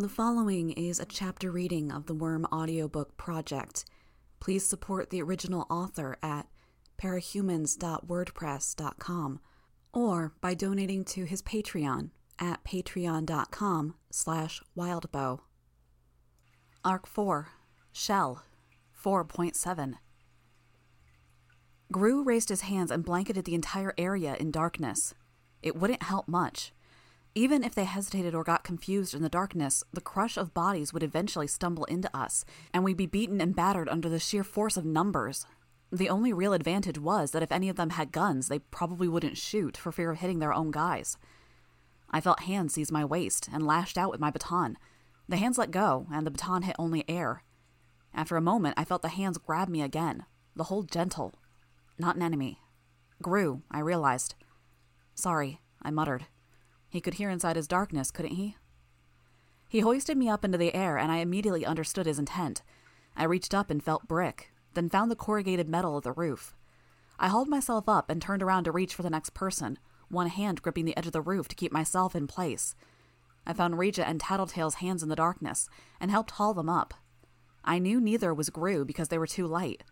The following is a chapter reading of the Worm audiobook project. Please support the original author at parahumans.wordpress.com or by donating to his Patreon at patreon.com slash wildbow. Arc 4, Shell, 4.7 Grue raised his hands and blanketed the entire area in darkness. It wouldn't help much. Even if they hesitated or got confused in the darkness, the crush of bodies would eventually stumble into us, and we'd be beaten and battered under the sheer force of numbers. The only real advantage was that if any of them had guns, they probably wouldn't shoot for fear of hitting their own guys. I felt hands seize my waist and lashed out with my baton. The hands let go, and the baton hit only air. After a moment, I felt the hands grab me again, the hold gentle. Not an enemy. Grue, I realized. Sorry, I muttered. He could hear inside his darkness, couldn't he? He hoisted me up into the air, and I immediately understood his intent. I reached up and felt brick, then found the corrugated metal of the roof. I hauled myself up and turned around to reach for the next person, one hand gripping the edge of the roof to keep myself in place. I found Regent and Tattletale's hands in the darkness and helped haul them up. I knew neither was Grue because they were too light.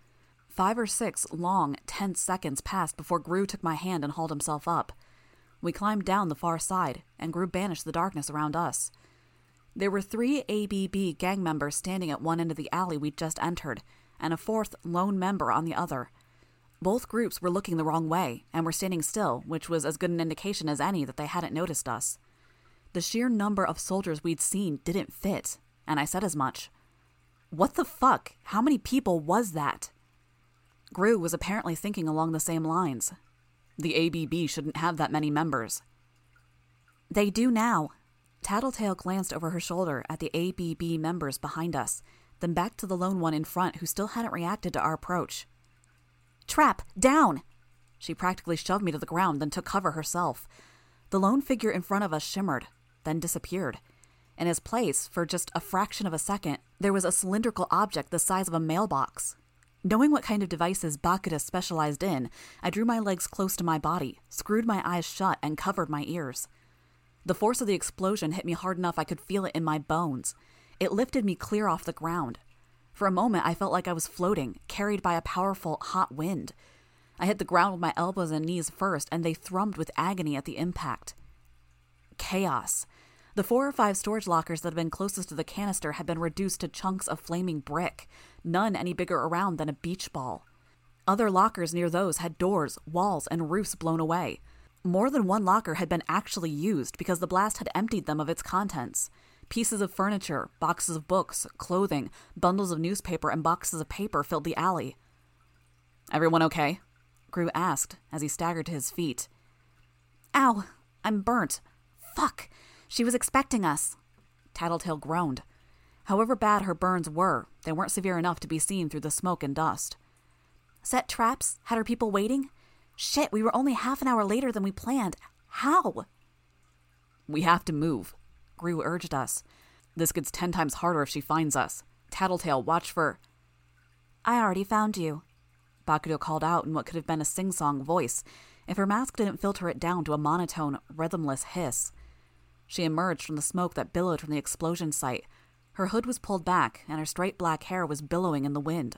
Five or six long, tense seconds passed before Grue took my hand and hauled himself up. We climbed down the far side, and Grue banished the darkness around us. There were three ABB gang members standing at one end of the alley we'd just entered, and a fourth lone member on the other. Both groups were looking the wrong way and were standing still, which was as good an indication as any that they hadn't noticed us. The sheer number of soldiers we'd seen didn't fit, and I said as much. What the fuck? How many people was that? Grue was apparently thinking along the same lines. The ABB shouldn't have that many members. They do now. Tattletale glanced over her shoulder at the ABB members behind us, then back to the lone one in front who still hadn't reacted to our approach. Trap, down! She practically shoved me to the ground, then took cover herself. The lone figure in front of us shimmered, then disappeared. In his place, for just a fraction of a second, there was a cylindrical object the size of a mailbox. Knowing what kind of devices Bakuda specialized in, I drew my legs close to my body, screwed my eyes shut, and covered my ears. The force of the explosion hit me hard enough I could feel it in my bones. It lifted me clear off the ground. For a moment, I felt like I was floating, carried by a powerful, hot wind. I hit the ground with my elbows and knees first, and they thrummed with agony at the impact. Chaos. The four or five storage lockers that had been closest to the canister had been reduced to chunks of flaming brick, none any bigger around than a beach ball. Other lockers near those had doors, walls, and roofs blown away. More than one locker had been actually used because the blast had emptied them of its contents. Pieces of furniture, boxes of books, clothing, bundles of newspaper, and boxes of paper filled the alley. Everyone okay? Grue asked as he staggered to his feet. Ow, I'm burnt. Fuck! She was expecting us. Tattletale groaned. However bad her burns were, they weren't severe enough to be seen through the smoke and dust. Set traps? Had her people waiting? Shit, we were only half an hour later than we planned. How? We have to move, Grue urged us. This gets ten times harder if she finds us. Tattletale, watch for. I already found you, Bakuda called out in what could have been a sing song voice, if her mask didn't filter it down to a monotone, rhythmless hiss. She emerged from the smoke that billowed from the explosion site. Her hood was pulled back, and her straight black hair was billowing in the wind.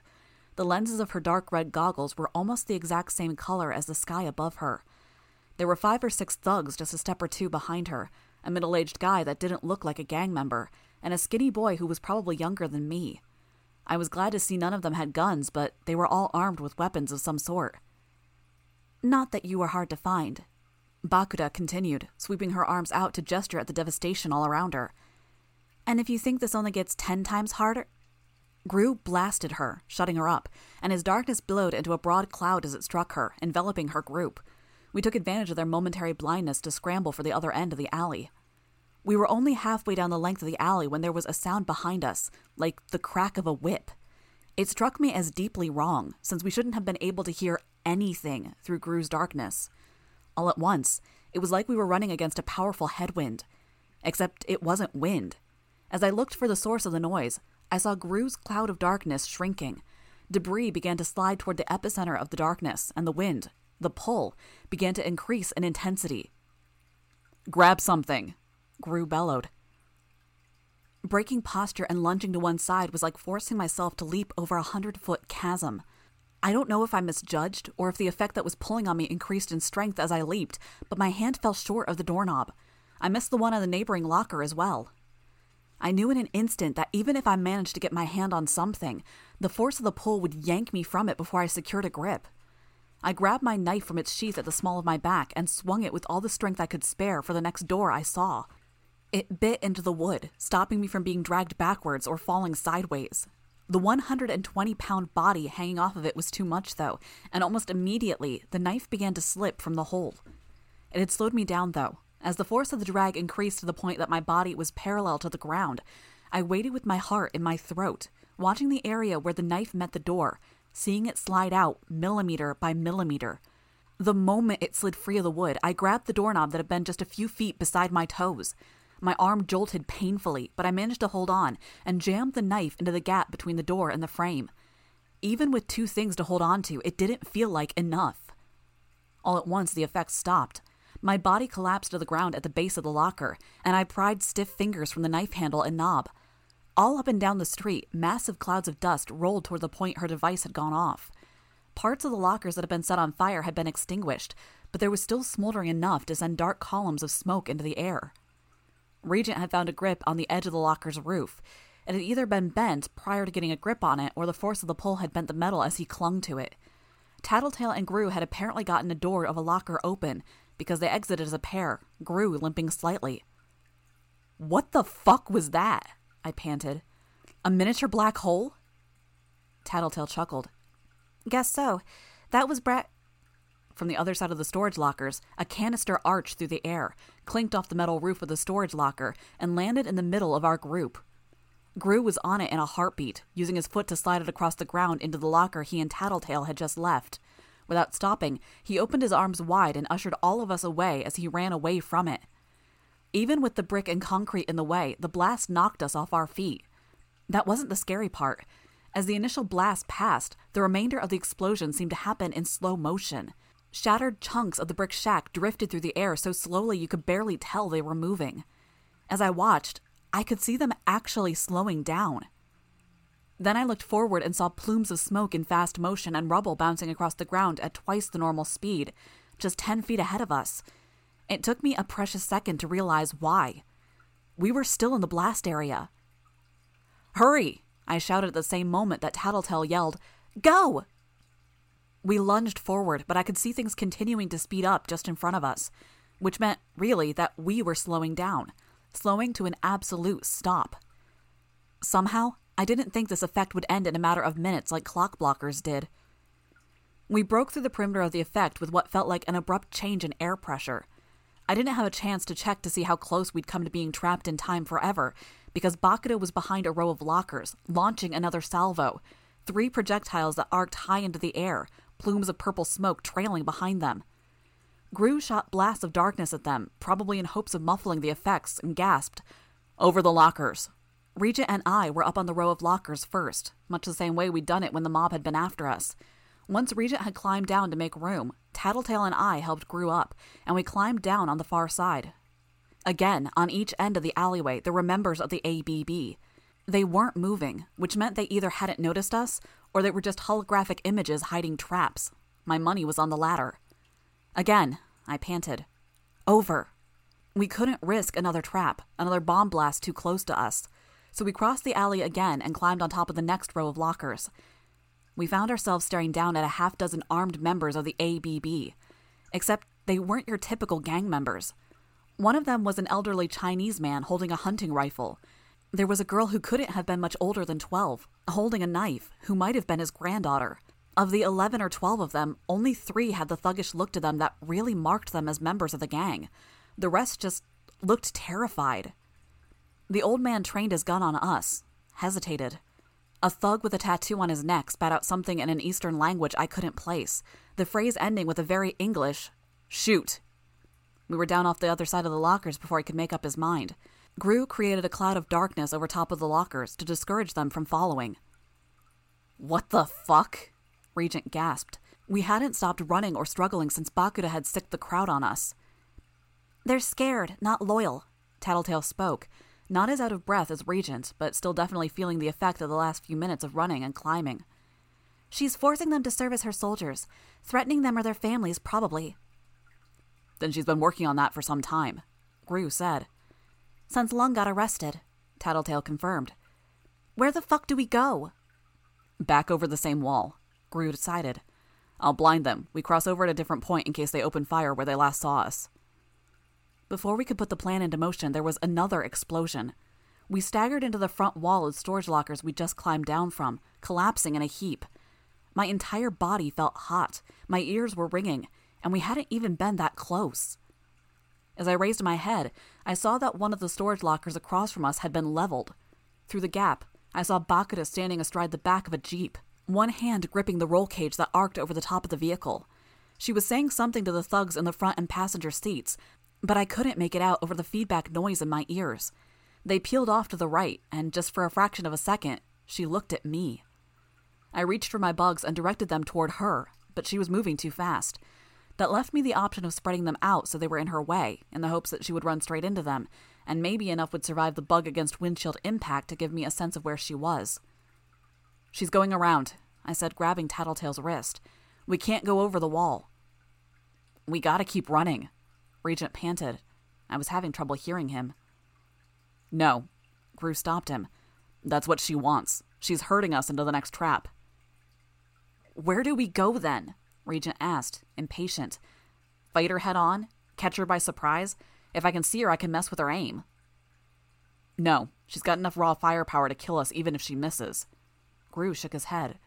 The lenses of her dark red goggles were almost the exact same color as the sky above her. There were five or six thugs just a step or two behind her, a middle aged guy that didn't look like a gang member, and a skinny boy who was probably younger than me. I was glad to see none of them had guns, but they were all armed with weapons of some sort. Not that you were hard to find, Bakuda continued, sweeping her arms out to gesture at the devastation all around her. And if you think this only gets ten times harder. Grue blasted her, shutting her up, and his darkness billowed into a broad cloud as it struck her, enveloping her group. We took advantage of their momentary blindness to scramble for the other end of the alley. We were only halfway down the length of the alley when there was a sound behind us, like the crack of a whip. It struck me as deeply wrong, since we shouldn't have been able to hear anything through Grue's darkness. All at once, it was like we were running against a powerful headwind. Except it wasn't wind. As I looked for the source of the noise, I saw Grue's cloud of darkness shrinking. Debris began to slide toward the epicenter of the darkness, and the wind, the pull, began to increase in intensity. Grab something, Grue bellowed. Breaking posture and lunging to one side was like forcing myself to leap over a hundred foot chasm. I don't know if I misjudged or if the effect that was pulling on me increased in strength as I leaped, but my hand fell short of the doorknob. I missed the one on the neighboring locker as well. I knew in an instant that even if I managed to get my hand on something, the force of the pull would yank me from it before I secured a grip. I grabbed my knife from its sheath at the small of my back and swung it with all the strength I could spare for the next door I saw. It bit into the wood, stopping me from being dragged backwards or falling sideways. The 120 pound body hanging off of it was too much, though, and almost immediately the knife began to slip from the hole. It had slowed me down, though. As the force of the drag increased to the point that my body was parallel to the ground, I waited with my heart in my throat, watching the area where the knife met the door, seeing it slide out millimeter by millimeter. The moment it slid free of the wood, I grabbed the doorknob that had been just a few feet beside my toes. My arm jolted painfully, but I managed to hold on and jammed the knife into the gap between the door and the frame. Even with two things to hold on to, it didn't feel like enough. All at once, the effect stopped. My body collapsed to the ground at the base of the locker, and I pried stiff fingers from the knife handle and knob. All up and down the street, massive clouds of dust rolled toward the point her device had gone off. Parts of the lockers that had been set on fire had been extinguished, but there was still smoldering enough to send dark columns of smoke into the air. Regent had found a grip on the edge of the locker's roof. It had either been bent prior to getting a grip on it, or the force of the pull had bent the metal as he clung to it. Tattletale and Grue had apparently gotten a door of a locker open because they exited as a pair, Grue limping slightly. What the fuck was that? I panted. A miniature black hole? Tattletale chuckled. Guess so. That was Brett. From the other side of the storage lockers, a canister arched through the air, clinked off the metal roof of the storage locker, and landed in the middle of our group. Grue was on it in a heartbeat, using his foot to slide it across the ground into the locker he and Tattletale had just left. Without stopping, he opened his arms wide and ushered all of us away as he ran away from it. Even with the brick and concrete in the way, the blast knocked us off our feet. That wasn't the scary part. As the initial blast passed, the remainder of the explosion seemed to happen in slow motion. Shattered chunks of the brick shack drifted through the air so slowly you could barely tell they were moving. As I watched, I could see them actually slowing down. Then I looked forward and saw plumes of smoke in fast motion and rubble bouncing across the ground at twice the normal speed, just 10 feet ahead of us. It took me a precious second to realize why. We were still in the blast area. Hurry! I shouted at the same moment that Tattletale yelled, Go! We lunged forward, but I could see things continuing to speed up just in front of us, which meant, really, that we were slowing down, slowing to an absolute stop. Somehow, I didn't think this effect would end in a matter of minutes like Clockblocker's did. We broke through the perimeter of the effect with what felt like an abrupt change in air pressure. I didn't have a chance to check to see how close we'd come to being trapped in time forever, because Bakuda was behind a row of lockers, launching another salvo. Three projectiles that arced high into the air, plumes of purple smoke trailing behind them. Grue shot blasts of darkness at them, probably in hopes of muffling the effects, and gasped, Over the lockers. Regent and I were up on the row of lockers first, much the same way we'd done it when the mob had been after us. Once Regent had climbed down to make room, Tattletale and I helped Grue up, and we climbed down on the far side. Again, on each end of the alleyway, there were members of the ABB. They weren't moving, which meant they either hadn't noticed us or they were just holographic images hiding traps. My money was on the latter. Again, I panted. Over. We couldn't risk another trap, another bomb blast too close to us so we crossed the alley again and climbed on top of the next row of lockers. We found ourselves staring down at a half dozen armed members of the ABB, except they weren't your typical gang members. One of them was an elderly Chinese man holding a hunting rifle. There was a girl who couldn't have been much older than 12, holding a knife, who might have been his granddaughter. Of the 11 or 12 of them, only three had the thuggish look to them that really marked them as members of the gang. The rest just looked terrified. The old man trained his gun on us, hesitated. A thug with a tattoo on his neck spat out something in an Eastern language I couldn't place, the phrase ending with a very English, shoot. We were down off the other side of the lockers before he could make up his mind. Grue created a cloud of darkness over top of the lockers to discourage them from following. What the fuck? Regent gasped. We hadn't stopped running or struggling since Bakuda had sicked the crowd on us. They're scared, not loyal, Tattletale spoke, not as out of breath as Regent, but still definitely feeling the effect of the last few minutes of running and climbing. She's forcing them to serve as her soldiers, threatening them or their families, probably. Then she's been working on that for some time, Grue said. Since Lung got arrested, Tattletale confirmed. Where the fuck do we go? Back over the same wall, Grue decided. I'll blind them. We cross over at a different point in case they open fire where they last saw us. Before we could put the plan into motion, there was another explosion. We staggered into the front wall of storage lockers we just climbed down from, collapsing in a heap. My entire body felt hot, my ears were ringing, and we hadn't even been that close. As I raised my head, I saw that one of the storage lockers across from us had been leveled. Through the gap, I saw Bakuda standing astride the back of a jeep, one hand gripping the roll cage that arced over the top of the vehicle. She was saying something to the thugs in the front and passenger seats, but I couldn't make it out over the feedback noise in my ears. They peeled off to the right, and just for a fraction of a second, she looked at me. I reached for my bugs and directed them toward her, but she was moving too fast. That left me the option of spreading them out so they were in her way, in the hopes that she would run straight into them, and maybe enough would survive the bug against windshield impact to give me a sense of where she was. She's going around, I said, grabbing Tattletale's wrist. We can't go over the wall. We gotta keep running, Regent panted. I was having trouble hearing him. No. Grue stopped him. That's what she wants. She's herding us into the next trap. Where do we go then? Regent asked, impatient. Fight her head on? Catch her by surprise? If I can see her, I can mess with her aim. No, she's got enough raw firepower to kill us even if she misses. Grue shook his head.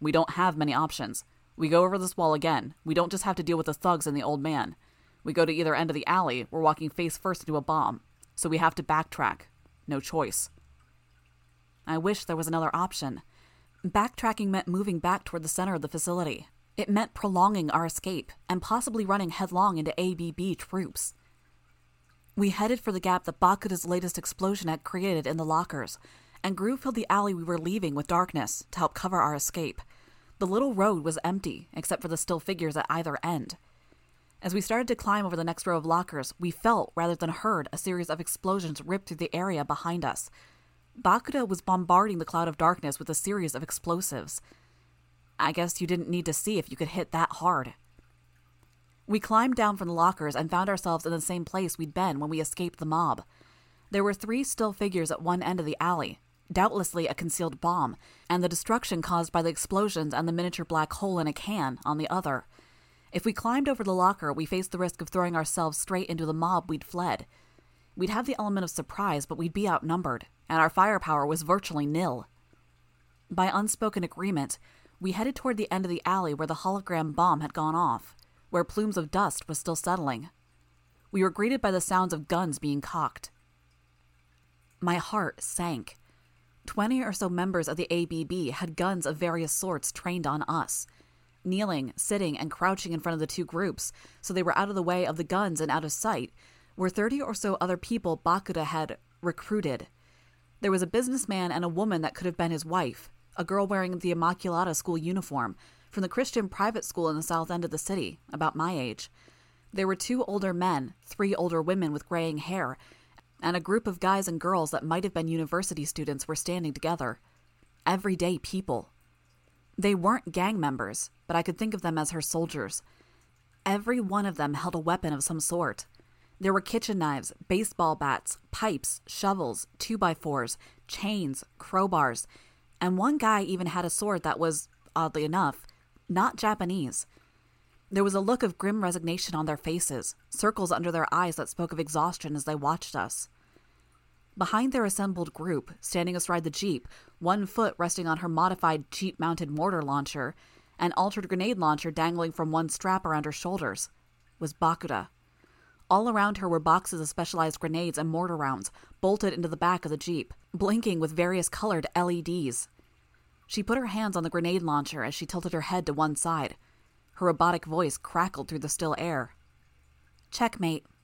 We don't have many options. We go over this wall again. We don't just have to deal with the thugs and the old man. We go to either end of the alley, we're walking face first into a bomb. So we have to backtrack. No choice. I wish there was another option. Backtracking meant moving back toward the center of the facility. It meant prolonging our escape and possibly running headlong into ABB troops. We headed for the gap that Bakuda's latest explosion had created in the lockers, and Grue filled the alley we were leaving with darkness to help cover our escape. The little road was empty, except for the still figures at either end. As we started to climb over the next row of lockers, we felt, rather than heard, a series of explosions rip through the area behind us. Bakuda was bombarding the cloud of darkness with a series of explosives. I guess you didn't need to see if you could hit that hard. We climbed down from the lockers and found ourselves in the same place we'd been when we escaped the mob. There were three still figures at one end of the alley, doubtlessly a concealed bomb, and the destruction caused by the explosions and the miniature black hole in a can on the other. If we climbed over the locker, we faced the risk of throwing ourselves straight into the mob we'd fled. We'd have the element of surprise, but we'd be outnumbered, and our firepower was virtually nil. By unspoken agreement, we headed toward the end of the alley where the hologram bomb had gone off, where plumes of dust was still settling. We were greeted by the sounds of guns being cocked. My heart sank. Twenty or so members of the ABB had guns of various sorts trained on us kneeling, sitting, and crouching in front of the two groups, so they were out of the way of the guns and out of sight, were 30 or so other people Bakuda had recruited. There was a businessman and a woman that could have been his wife, a girl wearing the Immaculata school uniform from the Christian private school in the south end of the city, about my age. There were two older men, three older women with graying hair, and a group of guys and girls that might have been university students were standing together. Everyday people. They weren't gang members, but I could think of them as her soldiers. Every one of them held a weapon of some sort. There were kitchen knives, baseball bats, pipes, shovels, two by fours, chains, crowbars, and one guy even had a sword that was, oddly enough, not Japanese. There was a look of grim resignation on their faces, circles under their eyes that spoke of exhaustion as they watched us. Behind their assembled group, standing astride the Jeep, one foot resting on her modified Jeep mounted mortar launcher, an altered grenade launcher dangling from one strap around her shoulders, was Bakuda. All around her were boxes of specialized grenades and mortar rounds, bolted into the back of the Jeep, blinking with various colored LEDs. She put her hands on the grenade launcher as she tilted her head to one side. Her robotic voice crackled through the still air. Checkmate,